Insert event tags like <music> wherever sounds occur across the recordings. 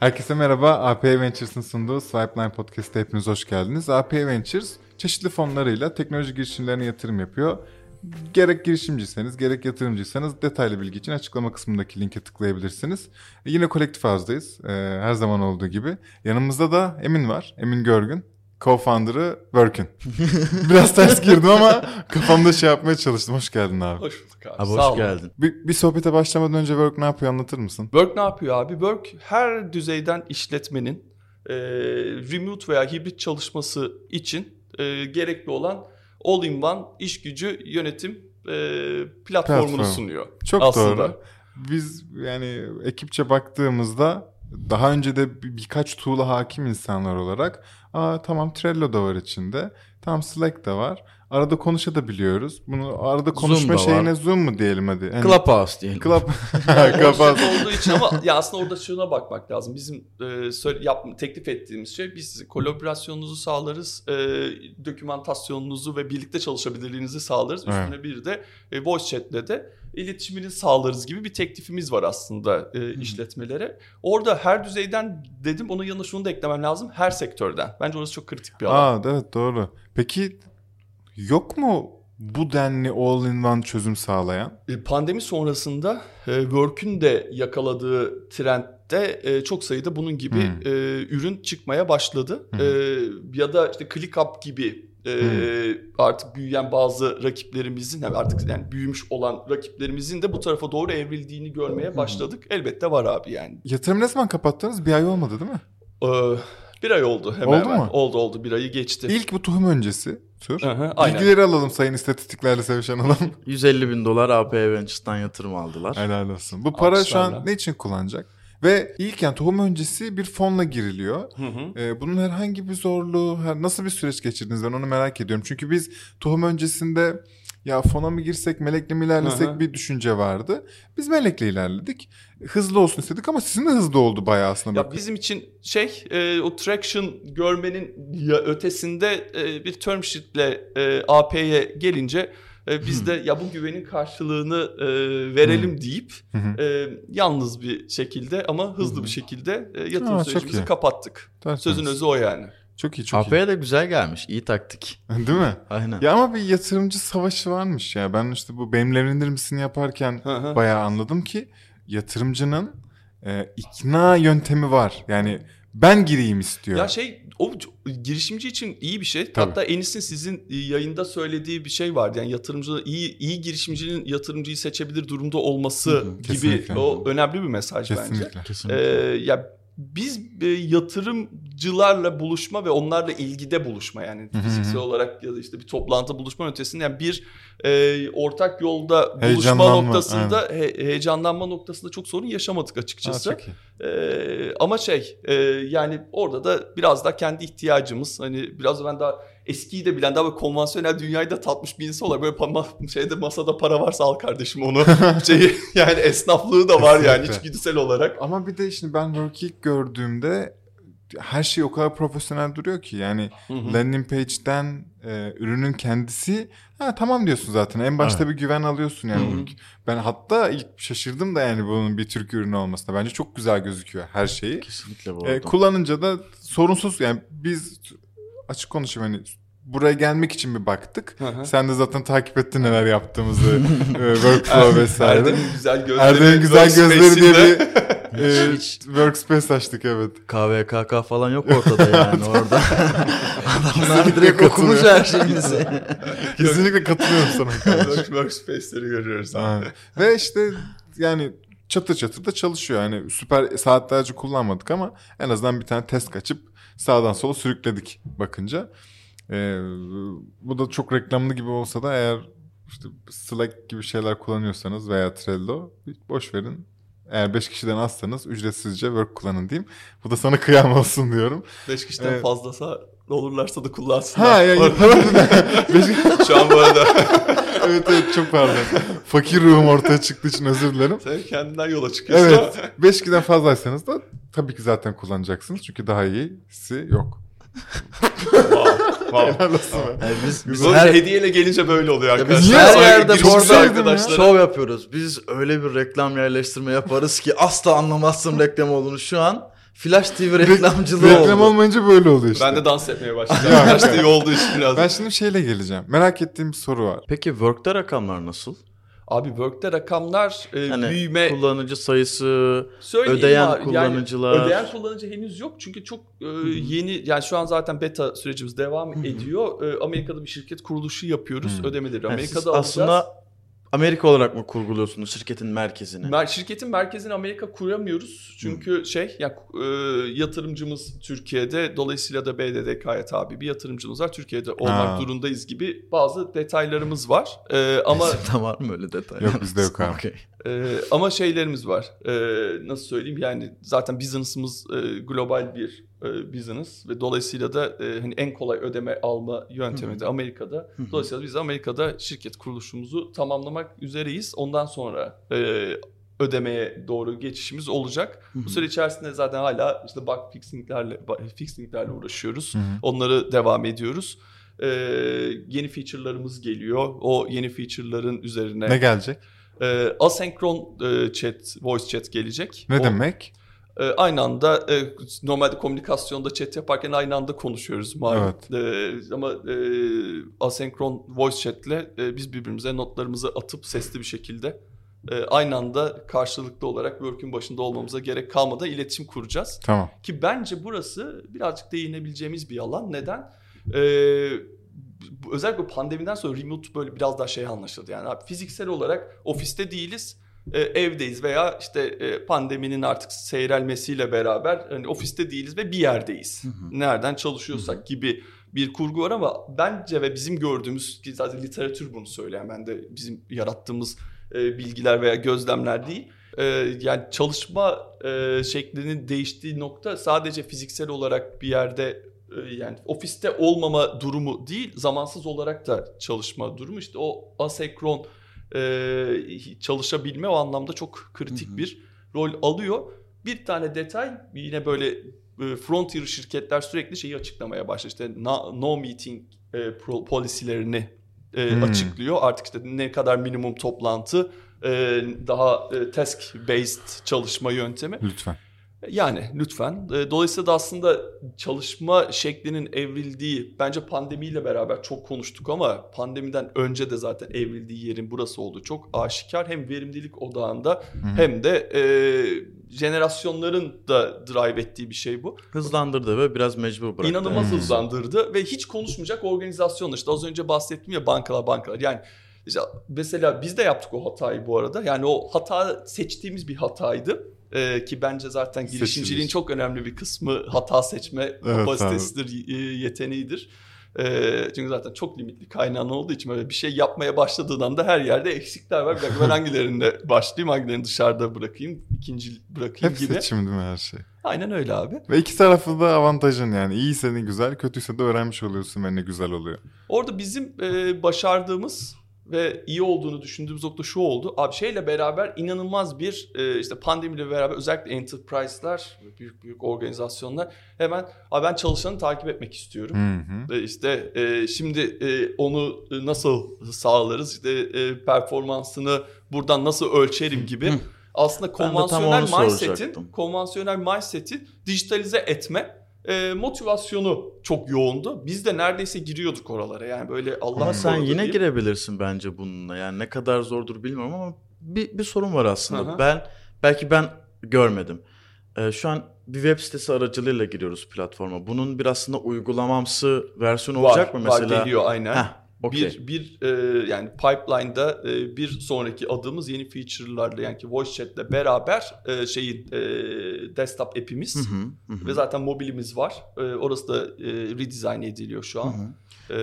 Herkese merhaba. AP Ventures'ın sunduğu Swipeline Podcast'a hepiniz hoş geldiniz. AP Ventures çeşitli fonlarıyla teknoloji girişimlerine yatırım yapıyor. Gerek girişimciyseniz gerek yatırımcıysanız detaylı bilgi için açıklama kısmındaki linke tıklayabilirsiniz. Yine kolektif havzdayız e, her zaman olduğu gibi. Yanımızda da Emin var. Emin Görgün. Co-founder'ı Work'ün. <laughs> Biraz ters girdim ama kafamda şey yapmaya çalıştım. Hoş geldin abi. Hoş bulduk abi. Abi Sağ hoş olun. geldin. Bir, bir sohbete başlamadan önce Work ne yapıyor anlatır mısın? Work ne yapıyor abi? Work her düzeyden işletmenin e, remote veya hibrit çalışması için e, gerekli olan all-in-one iş gücü yönetim e, platformunu Platform. sunuyor. Çok aslında. doğru. Biz yani ekipçe baktığımızda daha önce de bir- birkaç tool'a hakim insanlar olarak aa tamam Trello da var içinde. Tamam Slack da var. Arada konuşabiliyoruz. Bunu arada konuşma da şeyine var. Zoom mu diyelim hadi. Hani Clubhouse diyelim. Club. Yani Kapat. ortak olduğu için ama ya aslında orada şuna bakmak lazım. Bizim e, söyle, yap, teklif ettiğimiz şey biz kolaborasyonunuzu sağlarız, e, dokümantasyonunuzu ve birlikte çalışabilirliğinizi sağlarız. Üstüne Evet. bir de e, voice chat'le de iletişimini sağlarız gibi bir teklifimiz var aslında e, işletmelere. Orada her düzeyden dedim onun yanına şunu da eklemem lazım. Her sektörden. Bence orası çok kritik bir alan. Aa evet doğru. Peki yok mu bu denli all-in-one çözüm sağlayan? E, Pandemi sonrasında e, Work'ün de yakaladığı trendde e, çok sayıda bunun gibi Hmm. e, ürün çıkmaya başladı. Hmm. E, ya da işte ClickUp gibi e, artık büyüyen bazı rakiplerimizin artık yani büyümüş olan rakiplerimizin de bu tarafa doğru evrildiğini görmeye başladık. Elbette var abi yani. Yatırım ne zaman kapattınız? Bir ay olmadı değil mi? Bir ay oldu hemen Oldu hemen. mu? Oldu oldu bir ayı geçti. İlk bu tohum öncesi tür. Aha, aynen. Bilgileri alalım sayın istatistiklerle sevişen adam. <laughs> 150 bin dolar AP Ventures'tan yatırım aldılar. Helal olsun. Bu para şu Alkışlarla. an ne için kullanacak? Ve ilk yani tohum öncesi bir fonla giriliyor. Hı hı. Ee, bunun herhangi bir zorluğu, her- nasıl bir süreç geçirdiniz ben onu merak ediyorum. Çünkü biz tohum öncesinde ya fona mı girsek, melekle mi ilerlesek hı. bir düşünce vardı. Biz melekle ilerledik. Hızlı olsun istedik ama sizin de hızlı oldu bayağı aslında. Ya Bak. bizim için şey e, o traction görmenin ya ötesinde e, bir term sheet'le e, AP'ye gelince e, biz de ya bu güvenin karşılığını e, verelim deyip e, yalnız bir şekilde ama hızlı bir şekilde e, yatırım Aa, sürecimizi kapattık. Tertemiz. Sözün özü o yani. Çok iyi çok iyi. AP'ye de güzel gelmiş. İyi taktik. <laughs> Değil mi? Aynen. Ya ama bir yatırımcı savaşı varmış ya. Ben işte bu benimle misini yaparken bayağı anladım ki yatırımcının e, ikna yöntemi var. Yani ben gireyim istiyor. Ya şey o girişimci için iyi bir şey. Tabii. Hatta Enis'in sizin yayında söylediği bir şey vardı. Yani yatırımcı iyi iyi girişimcinin yatırımcıyı seçebilir durumda olması hı, gibi kesinlikle. o önemli bir mesaj bence. Kesinlikle. Ee, Kesinlikle. ya biz e, yatırımcılarla buluşma ve onlarla ilgide buluşma yani fiziksel olarak ya da işte bir toplantı buluşma ötesinde yani bir e, ortak yolda buluşma noktasında he- heyecanlanma noktasında çok sorun yaşamadık açıkçası. Ee, ama şey e, yani orada da biraz da kendi ihtiyacımız hani biraz ben daha eskiyi de bilen daha böyle konvansiyonel dünyayı da tatmış bir insan olarak böyle pa- şeyde masada para varsa al kardeşim onu <laughs> şeyi yani esnaflığı da var yani içgüdüsel olarak. Ama bir de şimdi ben Work ilk gördüğümde her şey o kadar profesyonel duruyor ki yani Hı hı. landing page'den e, ürünün kendisi ha tamam diyorsun zaten en başta bir güven alıyorsun yani. Hı hı. Ben hatta ilk şaşırdım da yani bunun bir Türk ürünü olmasına. Bence çok güzel gözüküyor her şeyi. Kesinlikle bu E, arada. kullanınca da sorunsuz yani biz açık konuşayım hani buraya gelmek için bir baktık. Hı hı. Sen de zaten takip ettin neler yaptığımızı, <laughs> e, workflow vesaire. Erdem'in güzel gözleri. Erdem'in güzel gözleri diye bir <laughs> e, Hiç- workspace açtık evet. KVKK falan yok ortada yani orada. <laughs> Adamlar direkt okumuş her şeyimizi. Kesinlikle katılıyorum sana. Work- Workspace'leri görüyoruz. Aynen. Ve işte yani çatır çatır da çalışıyor. Yani süper saatlerce kullanmadık ama en azından bir tane test kaçıp sağdan sola sürükledik bakınca. Ee, bu da çok reklamlı gibi olsa da eğer işte Slack gibi şeyler kullanıyorsanız veya Trello boş verin. Eğer 5 kişiden azsanız ücretsizce work kullanın diyeyim. Bu da sana <laughs> kıyam olsun diyorum. Beş kişiden Evet. fazlasa olurlarsa da kullansınlar. Ha ya <laughs> Beş- Şu an bu arada <laughs> <laughs> evet evet çok pardon. Fakir ruhum ortaya çıktığı için özür dilerim. sen kendinden yola çıkıyorsun Evet. ama. 5 kişiden fazlaysanız da tabii ki zaten kullanacaksınız. Çünkü daha iyisi yok. wow. Helal olsun be. Yani biz, biz her, hediyeyle gelince böyle oluyor ya biz arkadaşlar. her yerde arkadaşlara. şov yapıyoruz. Biz öyle bir reklam yerleştirme yaparız ki asla anlamazsın reklam olduğunu. Şu an Flash TV reklamcılığı Reklam oldu. olmayınca böyle oluyor işte. Ben de dans etmeye başladım. Yaşta iyi olduğu için biraz. Ben şimdi şeyle geleceğim. Merak ettiğim bir soru var. Peki Work'ta rakamlar nasıl? Abi Work'te rakamlar e, Yani büyüme kullanıcı sayısı, Söyleyeyim ödeyen abi, kullanıcılar. Yani ödeyen kullanıcı henüz yok çünkü çok e, yeni yani şu an zaten beta sürecimiz devam ediyor. E, Amerika'da bir şirket kuruluşu yapıyoruz. Hı. ödemeleri Yani Amerika'da alacağız. aslında Amerika olarak mı kurguluyorsunuz şirketin merkezini? Mer- şirketin merkezini Amerika kuramıyoruz. Çünkü şey ya e, yatırımcımız Türkiye'de dolayısıyla da BDDK'ya tabi bir yatırımcımız var. Türkiye'de olmak Ha. durumundayız gibi bazı detaylarımız var. E, ama Sizde var mı öyle detay? Yok, bizde yok abi. Okey. Ee, ama şeylerimiz var. Ee, nasıl söyleyeyim? Yani zaten business'ımız e, global bir e, business ve dolayısıyla da e, hani en kolay ödeme alma yöntemi de Amerika'da. Dolayısıyla biz Amerika'da şirket kuruluşumuzu tamamlamak üzereyiz. Ondan sonra e, ödemeye doğru geçişimiz olacak. Bu süre içerisinde zaten hala işte bug fixing'lerle fixing'lerle uğraşıyoruz. Onları devam ediyoruz. Ee, yeni feature'larımız geliyor. O yeni feature'ların üzerine Ne gelecek? e, asenkron e, chat, voice chat gelecek. Ne O, demek? E, aynı anda e, normalde komünikasyonda chat yaparken aynı anda konuşuyoruz malum. E, ama e, asenkron voice chatle e, biz birbirimize notlarımızı atıp sesli bir şekilde e, aynı anda karşılıklı olarak work'ün başında olmamıza gerek kalmadan iletişim kuracağız. Tamam. Ki bence burası birazcık değinebileceğimiz bir alan. Neden? Ee, özellikle pandemiden sonra remote böyle biraz daha şey anlaşıldı. Yani abi fiziksel olarak ofiste değiliz, e, evdeyiz veya işte e, pandeminin artık seyrelmesiyle beraber hani ofiste değiliz ve bir yerdeyiz. Hı hı. Nereden çalışıyorsak gibi bir kurgu var ama bence ve bizim gördüğümüz ki zaten literatür bunu söyleyen ben de bizim yarattığımız e, bilgiler veya gözlemler değil. E, yani çalışma e, şeklinin değiştiği nokta sadece fiziksel olarak bir yerde e, yani ofiste olmama durumu değil zamansız olarak da çalışma durumu işte o asenkron e, çalışabilme o anlamda çok kritik Hı hı. bir rol alıyor. Bir tane detay yine böyle e, frontier şirketler sürekli şeyi açıklamaya başladı. İşte no, no meeting e, pro- polisilerini e, Hmm. açıklıyor. Artık işte ne kadar minimum toplantı, e, daha e, task based çalışma yöntemi. Lütfen. Yani lütfen. E, Dolayısıyla da aslında çalışma şeklinin evrildiği bence pandemiyle beraber çok konuştuk ama pandemiden önce de zaten evrildiği yerin burası olduğu çok aşikar. Hem verimlilik odağında Hı hı. hem de e, jenerasyonların da drive ettiği bir şey bu. Hızlandırdı ve biraz mecbur bıraktı. İnanılmaz Hmm. hızlandırdı ve hiç konuşmayacak organizasyonlar. İşte az önce bahsettim ya bankalar bankalar. Yani işte mesela biz de yaptık o hatayı bu arada. Yani o hata seçtiğimiz bir hataydı. Ee, ki bence zaten girişimciliğin çok önemli bir kısmı hata seçme kapasitesidir, y- yeteneğidir. Ee, çünkü zaten çok limitli kaynağın olduğu için böyle bir şey yapmaya başladığın anda her yerde eksikler var. Bir dakika ben <laughs> hangilerinde başlayayım, hangilerini dışarıda bırakayım, ikinci bırakayım Hep gibi. seçim değil mi her şey? Aynen öyle abi. Ve iki tarafı da avantajın yani. İyiyse ne güzel, kötüyse de öğrenmiş oluyorsun ve ne güzel oluyor. Orada bizim e, başardığımız ve iyi olduğunu düşündüğümüz nokta şu oldu. Abi şeyle beraber inanılmaz bir e, işte pandemiyle beraber özellikle enterprise'lar, büyük büyük organizasyonlar hemen abi ben çalışanı takip etmek istiyorum. Hı hı. Ve işte e, şimdi e, onu e, nasıl sağlarız? İşte e, performansını buradan nasıl ölçerim gibi. Hı. Aslında konvansiyonel mindset'in konvansiyonel mindset'i dijitalize etme e, motivasyonu çok yoğundu. Biz de neredeyse giriyorduk oralara. Yani böyle Allah Ama sen yine diyeyim. girebilirsin bence bununla. Yani ne kadar zordur bilmiyorum ama bir, bir sorun var aslında. Hı. Ben belki ben görmedim. Ee, şu an bir web sitesi aracılığıyla giriyoruz platforma. Bunun bir aslında uygulamamsı versiyonu var, olacak mı mesela? Var geliyor aynen. Heh, okey. Bir, bir e, yani pipeline'da e, bir sonraki adımız yeni feature'larla yani ki voice chat'le beraber e, şeyin e, desktop app'imiz Hı hı, hı hı. ve zaten mobilimiz var. E, orası da e, redesign ediliyor şu Hı an. hı. E,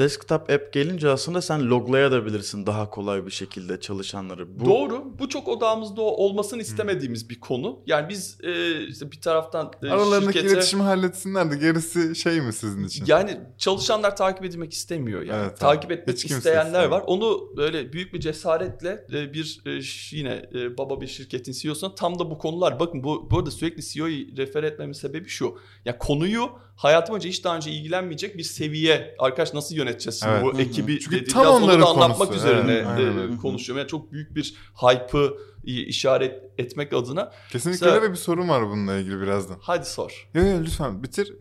Desktop app gelince aslında sen loglayabilirsin daha kolay bir şekilde çalışanları. Bu, Doğru. Bu çok odağımızda olmasını istemediğimiz bir konu. Yani biz e, işte bir taraftan e, Aralarındaki şirkete... iletişimi halletsinler de gerisi şey mi sizin için? Yani çalışanlar takip edilmek istemiyor yani. Evet, takip etmek Hiç isteyenler istemiyor. var. Onu böyle büyük bir cesaretle e, bir e, yine e, baba bir şirketin CEO'suna tam da bu konular bakın bu bu arada sürekli CEO'yu refer etmemin sebebi şu. Ya konuyu hayatım boyunca hiç daha önce ilgilenmeyecek bir seviye. Arkadaş nasıl yöneteceğiz şimdi Evet. bu ekibi Çünkü tam onların da anlatmak konusu. üzerine Evet, e, öyle. konuşuyorum. Yani çok büyük bir hype'ı işaret etmek adına. Kesinlikle Mesela- ve bir sorun var bununla ilgili birazdan. Hadi sor. Yok yok lütfen bitir.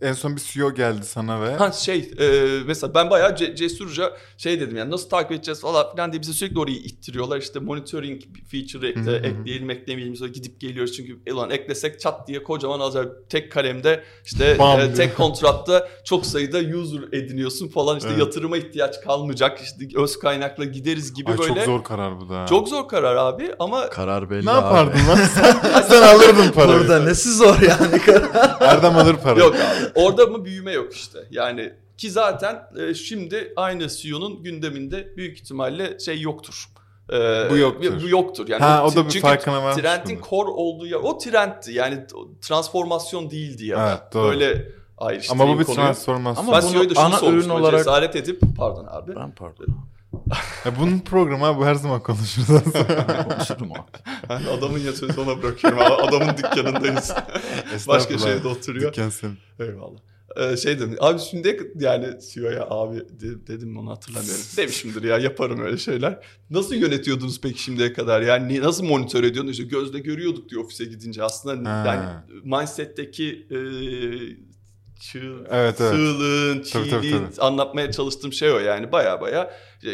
En son bir CEO geldi sana ve Ha şey e, mesela ben bayağı ce- cesurca şey dedim yani nasıl takip edeceğiz falan filan diye bize sürekli orayı ittiriyorlar. İşte monitoring feature hı. ekleyelim eklemeyelim sonra gidip geliyoruz çünkü ulan eklesek çat diye kocaman alacak tek kalemde işte Bam e, tek kontratta çok sayıda user ediniyorsun falan işte Evet. yatırıma ihtiyaç kalmayacak işte öz kaynakla gideriz gibi Ay, böyle. çok zor karar bu da. Çok zor karar abi ama Karar belli Ne abi. yapardın lan <laughs> sen? <laughs> sen alırdın parayı. Burada nesi zor yani <laughs> karar. Erdem alır parayı. Yok abi. Orada mı büyüme yok işte. Yani ki zaten e, şimdi aynı CEO'nun gündeminde büyük ihtimalle şey yoktur. E, Bu yoktur. Bu yoktur. Yani Ha o da bir çünkü farkına varmış. Trend'in core olduğu yer o trendti. Yani transformasyon değildi ya. Evet, doğru. Böyle ayrıştırayım Ama bu bir konuyu. transformasyon. Ama Ben bunu da şunu ana ürün Olarak... olarak- Cesaret edip pardon abi. Ben pardon. Ya bunun programı abi, bu her zaman konuşuruz aslında. <laughs> Konuşurum abi. Adamın yatırımı ona bırakıyorum. Adamın dükkanındayız. Başka şeyde oturuyor. Dükkan senin. Eyvallah. Ee, şey dedim abi şimdi yani CEO'ya abi de- dedim onu hatırlamıyorum. <laughs> Demişimdir ya yaparım öyle şeyler. Nasıl yönetiyordunuz peki şimdiye kadar? Yani ni- nasıl monitör ediyordunuz? İşte gözle görüyorduk diyor ofise gidince. Aslında Ha. yani mindset'teki e, çığ, Evet, evet. sığlığın, Tabii, tabii, çiğliğin anlatmaya çalıştığım şey o yani. Baya baya e,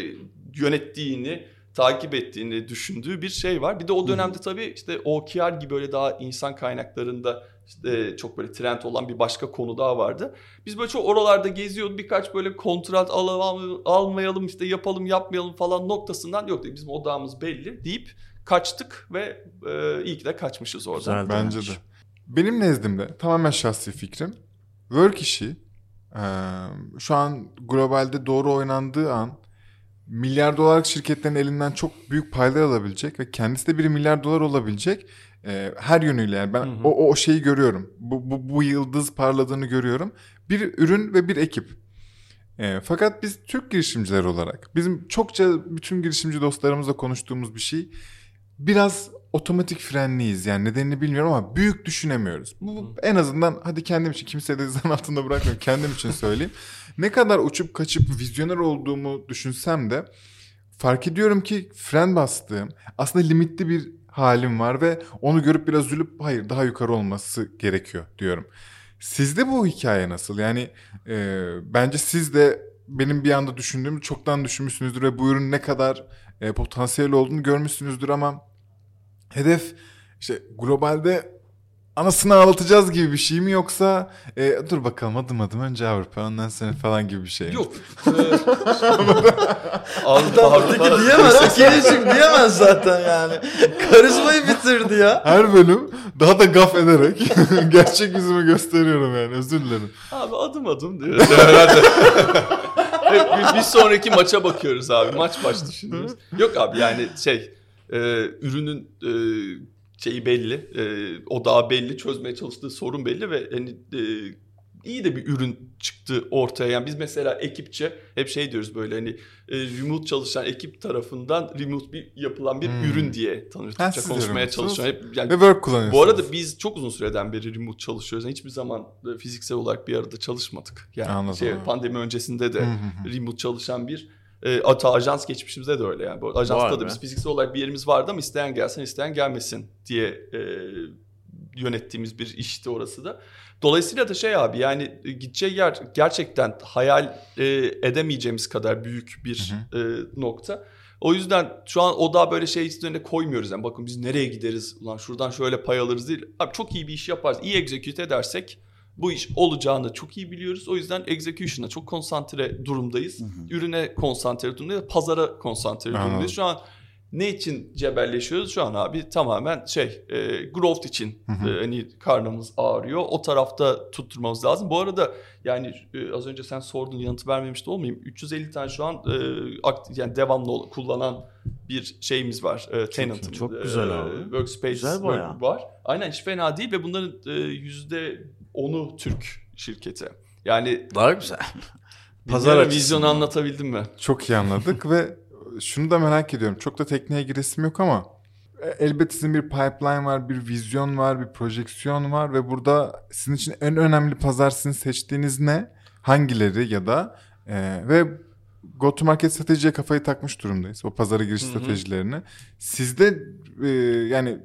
yönettiğini, takip ettiğini düşündüğü bir şey var. Bir de o dönemde tabii işte OKR gibi böyle daha insan kaynaklarında işte çok böyle trend olan bir başka konu daha vardı. Biz böyle çok oralarda geziyorduk. Birkaç böyle kontrat alalım, almayalım işte yapalım yapmayalım falan noktasından yok. Bizim odağımız belli deyip kaçtık ve e, iyi ki de kaçmışız orada. Güzel Bence de. Benim nezdimde tamamen şahsi fikrim. Work işi şu an globalde doğru oynandığı an milyar dolarlık şirketlerin elinden çok büyük paylar alabilecek ve kendisi de bir milyar dolar olabilecek her yönüyle yani ben Hı hı. o, o şeyi görüyorum. Bu, bu, bu yıldız parladığını görüyorum. Bir ürün ve bir ekip. Eee, fakat biz Türk girişimciler olarak bizim çokça bütün girişimci dostlarımızla konuştuğumuz bir şey biraz otomatik frenliyiz yani nedenini bilmiyorum ama büyük düşünemiyoruz. Bu en azından hadi kendim için kimseye de zan altında bırakmıyorum kendim için söyleyeyim. <laughs> Ne kadar uçup kaçıp vizyoner olduğumu düşünsem de fark ediyorum ki fren bastığım aslında limitli bir halim var ve onu görüp biraz üzülüp hayır daha yukarı olması gerekiyor diyorum. Sizde bu hikaye nasıl? Yani e, bence siz de benim bir anda düşündüğüm çoktan düşünmüşsünüzdür ve bu ürün ne kadar e, potansiyel olduğunu görmüşsünüzdür ama hedef işte globalde anasını ağlatacağız gibi bir şey mi yoksa e, dur bakalım adım adım önce Avrupa ondan sonra falan gibi bir şey mi? Yok. <laughs> Ee, Avrupa, Oradaki diyemez. Gelişim diyemez zaten yani. Karizmayı bitirdi ya. Her bölüm daha da gaf ederek <laughs> gerçek yüzümü gösteriyorum yani özür dilerim. Abi adım adım diyoruz. Herhalde. Hep bir, bir sonraki maça bakıyoruz abi. Maç baş düşünüyoruz. Yok abi yani şey e, ürünün e, şeyi belli. E, odağı belli. Çözmeye çalıştığı sorun belli ve hani e, iyi de bir ürün çıktı ortaya. Yani biz mesela ekipçe hep şey diyoruz böyle hani e, remote çalışan ekip tarafından remote bir yapılan bir Hmm. ürün diye siz konuşmaya çalışıyoruz. Hep, yani Ve work kullanıyorsunuz. bu arada biz çok uzun süreden beri remote çalışıyoruz. Yani hiçbir zaman e, fiziksel olarak bir arada çalışmadık. Yani Anladım. şey, pandemi öncesinde de remote çalışan bir e, ata ajans geçmişimizde de öyle yani. Bu ajansta Vay da be. biz fiziksel olarak bir yerimiz vardı ama isteyen gelsin isteyen gelmesin diye e, yönettiğimiz bir işti orası da. Dolayısıyla da şey abi yani e, gideceği yer gerçekten hayal e, edemeyeceğimiz kadar büyük bir e, nokta. O yüzden şu an o daha böyle şey üzerine koymuyoruz. Yani bakın biz nereye gideriz? Ulan şuradan şöyle pay alırız değil. Abi çok iyi bir iş yaparız. iyi execute edersek bu iş olacağını çok iyi biliyoruz. O yüzden execution'a çok konsantre durumdayız. Ürüne konsantre durumdayız. Pazara konsantre Anladım. durumdayız. Şu an ne için cebelleşiyoruz? Şu an abi tamamen şey e, growth için Hı hı. e, hani karnımız ağrıyor. O tarafta tutturmamız lazım. Bu arada yani e, az önce sen sordun yanıt vermemiş de olmayayım. 350 tane şu an e, akt- yani devamlı ol- kullanan bir şeyimiz var. E, tenant. çok e, güzel abi. Workspace Güzel bayağı. var. Aynen hiç fena değil ve bunların e, yüzde onu Türk şirketi. Yani Daha güzel. <laughs> Pazar açısından. vizyonu anlatabildim mi? Çok iyi anladık ve şunu da merak ediyorum. Çok da tekniğe giresim yok ama e, elbette sizin bir pipeline var, bir vizyon var, bir projeksiyon var ve burada sizin için en önemli pazar sizin seçtiğiniz ne? Hangileri ya da e, ve go to market stratejiye kafayı takmış durumdayız. O pazara giriş Hı hı. stratejilerini. Sizde e, yani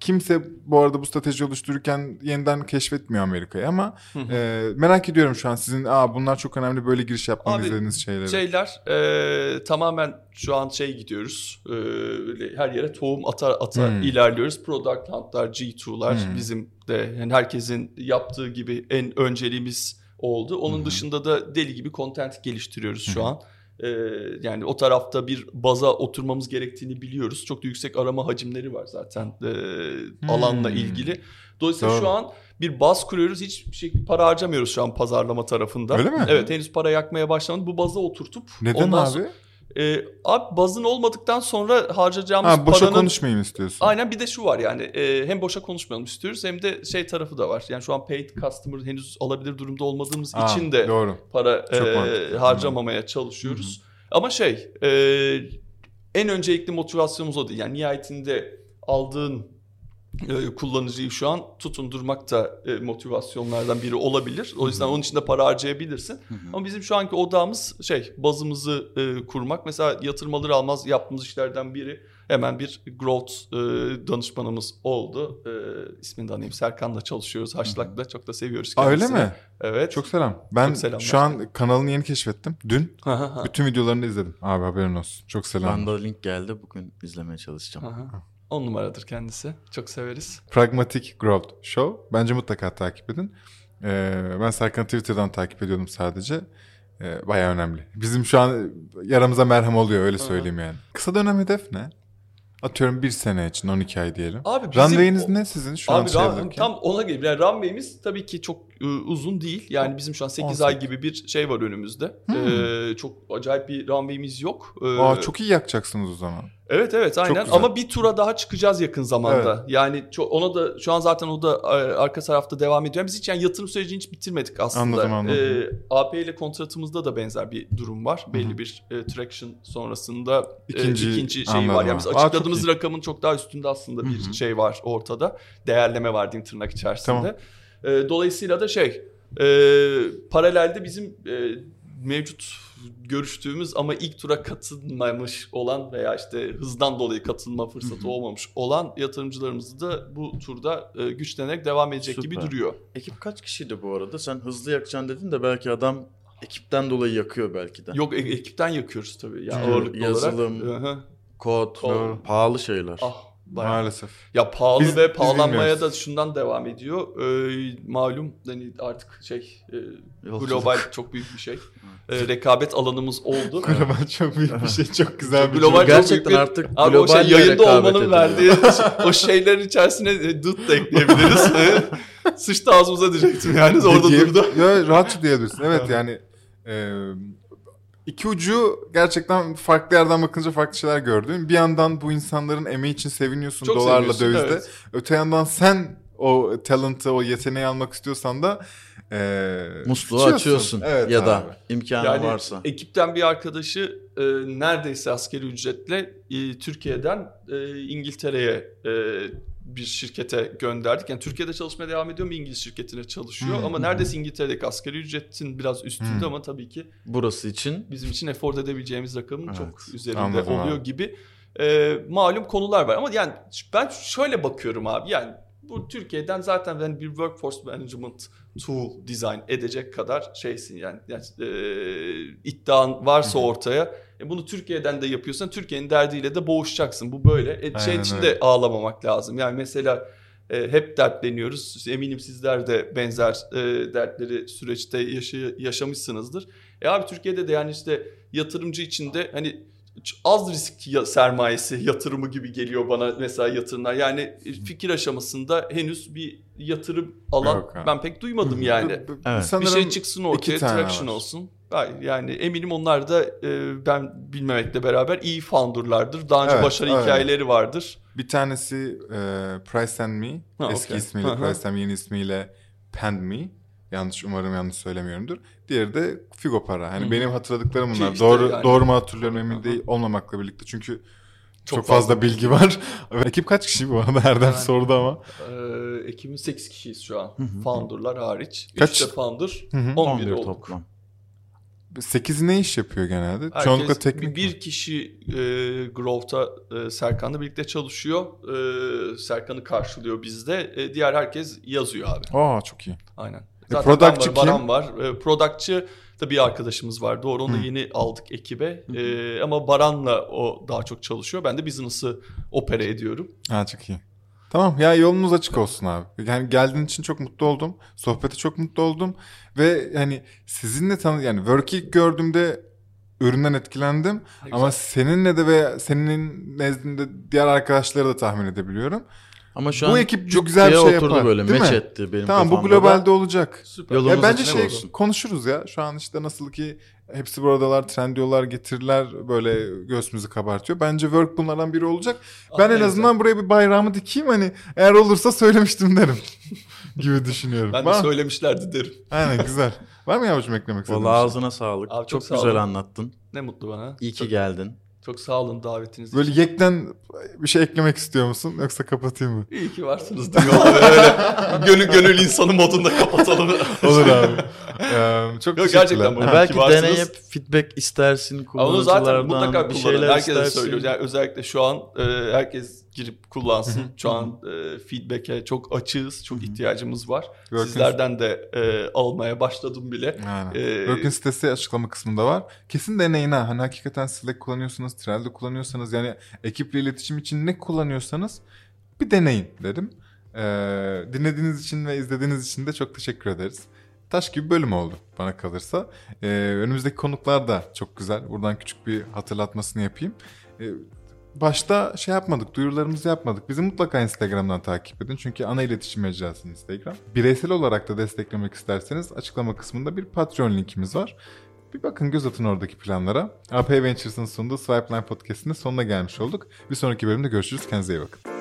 kimse bu arada bu strateji oluştururken yeniden keşfetmiyor Amerika'yı ama Hı hı. e, merak ediyorum şu an sizin Aa, bunlar çok önemli böyle giriş yapmanı Abi, izlediğiniz şeyleri. Şeyler e, tamamen şu an şey gidiyoruz. E, öyle her yere tohum ata ata Hmm. ilerliyoruz. Product Hunt'lar, G2'lar Hmm. bizim de yani herkesin yaptığı gibi en önceliğimiz oldu. Onun Hı. dışında da deli gibi content geliştiriyoruz şu Hı. an. E, yani o tarafta bir baza oturmamız gerektiğini biliyoruz. Çok da yüksek arama hacimleri var zaten e, alanla Hmm. ilgili. Dolayısıyla Doğru. şu an bir baz kuruyoruz. Hiç şey para harcamıyoruz şu an pazarlama tarafında. Öyle mi? Evet henüz para yakmaya başlamadı. Bu baza oturtup Neden ondan abi? sonra- e, abi bazın olmadıktan sonra harcayacağımız Ha, boşa paranın konuşmayayım istiyorsun. Aynen bir de şu var yani e, hem boşa konuşmayalım istiyoruz hem de şey tarafı da var. Yani şu an paid customer henüz alabilir durumda olmadığımız Aa, için de Doğru. para Çok e, mantıklı. harcamamaya çalışıyoruz. Ama şey e, en öncelikli motivasyonumuz o değil. Yani nihayetinde aldığın kullanıcıyı şu an tutundurmak da e, motivasyonlardan biri olabilir. O yüzden onun için de para harcayabilirsin. Ama bizim şu anki odağımız şey bazımızı e, kurmak. Mesela yatırım alır almaz yaptığımız işlerden biri hemen bir growth e, danışmanımız oldu. E, ismini de anayım. Serkan'la çalışıyoruz. Haşlak'la çok da seviyoruz Aa, öyle kendisini. mi? Evet. Çok selam. Ben Çok selamlar. şu an kanalını yeni keşfettim. Dün bütün videolarını izledim. Abi haberin olsun. Çok selam. Bana da link geldi. Bugün izlemeye çalışacağım. Aha. On numaradır kendisi. Çok severiz. Pragmatic Growth Show. Bence mutlaka takip edin. Ee, ben Serkan'ı Twitter'dan takip ediyordum sadece. Ee, Baya önemli. Bizim şu an yaramıza merhem oluyor öyle Aha. söyleyeyim yani. Kısa dönem hedef ne? Atıyorum bir sene için 12 ay diyelim. Abi bizim Runway'iniz ne sizin şu an Abi şey ram- alırken? tam ona gelir. Yani runway'imiz tabii ki çok uzun değil. Yani bizim şu an 8 ay 18. gibi bir şey var önümüzde. Hmm. E, çok acayip bir runway'imiz yok. E, Aa, çok iyi yakacaksınız o zaman. Evet evet aynen ama bir tura daha çıkacağız yakın zamanda. Yani çok, ona da şu an zaten o da e, arka tarafta devam ediyor. Biz hiç yani yatırım sürecini hiç bitirmedik aslında. Anladım, anladım. E, AP ile kontratımızda da benzer bir durum var. Belli bir e, traction sonrasında İkinci- e, ikinci şey var. Yani biz. Aa, çok açıkladığımız iyi. rakamın çok daha üstünde aslında bir Hı hı. şey var ortada. Değerleme var diyeyim tırnak içerisinde. Tamam. E, dolayısıyla da şey e, paralelde bizim e, mevcut görüştüğümüz ama ilk tura katılmamış olan veya işte hızdan dolayı katılma fırsatı olmamış olan yatırımcılarımız da bu turda e, güçlenerek devam edecek gibi Süper. duruyor. Ekip kaç kişiydi bu arada? Sen hızlı yakacaksın dedin de belki adam ekipten dolayı yakıyor belki de. Yok e- ekipten yakıyoruz tabii ya Hı, ağırlıklı yazılım. olarak. Kod, Doğru. pahalı şeyler. Ah bayağı. Maalesef. Ya pahalı Biz- ve pahalanmaya da şundan devam ediyor. Ee, malum hani artık şey e, Yolculuk. global çok büyük bir şey. <laughs> Ee, rekabet alanımız oldu. <laughs> Global çok büyük bir şey. Çok güzel bir Global çok Gerçekten büyük bir- artık Abi o şey global yayında olmanın verdiği o şeylerin içerisine e, dıt da ekleyebiliriz. <laughs> Sıçtı ağzımıza diyecektim yani orada durdu. Ya, rahatça diyebilirsin. Evet yani e, iki ucu gerçekten farklı yerden bakınca farklı şeyler gördün. Bir yandan bu insanların emeği için seviniyorsun Çok dolarla dövizde. evet. Öte yandan sen o talent'ı, o yeteneği almak istiyorsan da e, Musluğu açıyorsun Evet ya abi. da imkanı Yani varsa. ekipten bir arkadaşı e, neredeyse askeri ücretle e, Türkiye'den e, İngiltere'ye e, bir şirkete gönderdik. Yani Türkiye'de çalışmaya devam ediyor mu İngiliz şirketine çalışıyor Hmm. ama neredeyse İngiltere'deki asgari ücretin biraz üstünde Hmm. ama tabii ki Burası için bizim için afford edebileceğimiz rakamın Evet, çok üzerinde anladım oluyor abi. gibi e, malum konular var. Ama yani ben şöyle bakıyorum abi yani bu Türkiye'den zaten ben bir workforce management tool design edecek kadar şeysin yani, yani e, iddian varsa ortaya e, bunu Türkiye'den de yapıyorsan Türkiye'nin derdiyle de boğuşacaksın. Bu böyle. E, şey için de ağlamamak lazım. Yani mesela e, hep dertleniyoruz. Eminim sizler de benzer e, dertleri süreçte yaşa- yaşamışsınızdır. E abi Türkiye'de de yani işte yatırımcı için de hani az risk ya- sermayesi yatırımı gibi geliyor bana mesela yatırımlar. Yani e, fikir aşamasında henüz bir yatırım alan Yok ben pek duymadım yani. Evet. Bir şey çıksın ortaya, traction var. olsun. Hayır, yani eminim onlar da e, ben bilmemekle beraber iyi founderlardır. Daha önce Evet, başarı öyle. hikayeleri vardır. Bir tanesi e, Price and Me. Ha, Eski okey. ismiyle. Price and Me, yeni ismiyle Pend Me. Yanlış umarım yanlış söylemiyorumdur. Diğeri de Figo Para. Hani Hı benim hatırladıklarım bunlar. işte doğru yani- doğru mu hatırlıyorum emin değil olmamakla birlikte. Çünkü Çok, fazla bilgi var. <laughs> Ekip kaç kişi bu arada <laughs> Erdem Yani- sordu ama. Ee, ekibimiz 8 kişiyiz şu an. Hı hı. Founder'lar hariç. Kaç? 3 de founder, Hı hı. 11, 11 olduk. toplam. 8 ne iş yapıyor genelde? Herkes, Çoğunlukla teknik mi? bir kişi e, Growth'ta e, Serkan'la birlikte çalışıyor. E, Serkan'ı karşılıyor bizde. E, diğer herkes yazıyor abi. Aa çok iyi. Aynen. E, Zaten productçı var, Baran kim? var. E, productçı da bir arkadaşımız var. Doğru onu Hı. yeni aldık ekibe. E, ama Baran'la o daha çok çalışıyor. Ben de business'ı opere ediyorum. Ha çok iyi. Tamam ya yolunuz açık olsun abi. Yani geldiğin için çok mutlu oldum. Sohbete çok mutlu oldum. Ve hani sizinle tanı yani work ilk gördüğümde üründen etkilendim. Ne Ama güzel. seninle de ve senin nezdinde diğer arkadaşları da tahmin edebiliyorum. Ama şu Bu an ekip çok güzel bir şey oturdu yapar, böyle. değil Meç mi? etti benim tamam bu kafamda da. globalde olacak. Süper. Ya bence şey olsun. konuşuruz ya. Şu an işte nasıl ki hepsi buradalar, trendiyorlar, getiriler böyle göğsümüzü kabartıyor. Bence work bunlardan biri olacak. Ben en Ah, azından buraya bir bayrağımı dikeyim hani eğer olursa söylemiştim derim <laughs> gibi düşünüyorum. güzel. Ben de Var söylemişlerdi derim. Aynen güzel. Var mı yavrucuğum eklemek istediğin Vallahi ağzına sağlık. Abi çok çok sağ güzel olun. anlattın. Ne mutlu bana. İyi ki çok, geldin. Çok sağ olun davetiniz için. Böyle yekten bir şey eklemek istiyor musun yoksa kapatayım mı? İyi ki varsınız? Öyle gönül gönül insanı modunda kapatalım. Olur abi. Ee, çok Yok, gerçekten bu. Belki deneyip feedback istersin Ama onu zaten kullanıcılardan mutlaka bir kullanın. şeyler Herkese söylüyoruz. Yani özellikle şu an e, herkes girip kullansın. şu an e, feedback'e çok açığız. Çok ihtiyacımız var. Working- Sizlerden de e, almaya başladım bile. Aynen. Ee, Work'ün sitesi açıklama kısmında var. Kesin deneyin ha. Hani hakikaten Slack kullanıyorsanız, Trello kullanıyorsanız yani ekiple iletişim için ne kullanıyorsanız bir deneyin dedim. Ee, dinlediğiniz için ve izlediğiniz için de çok teşekkür ederiz. Taş gibi bölüm oldu bana kalırsa. Ee, önümüzdeki konuklar da çok güzel. Buradan küçük bir hatırlatmasını yapayım. Ee, başta şey yapmadık, duyurularımızı yapmadık. Bizi mutlaka Instagram'dan takip edin. Çünkü ana iletişim mecrası Instagram. Bireysel olarak da desteklemek isterseniz açıklama kısmında bir Patreon linkimiz var. Bir bakın göz atın oradaki planlara. AP Ventures'ın sunduğu Swipeline Podcast'inin sonuna gelmiş olduk. Bir sonraki bölümde görüşürüz. Kendinize iyi bakın.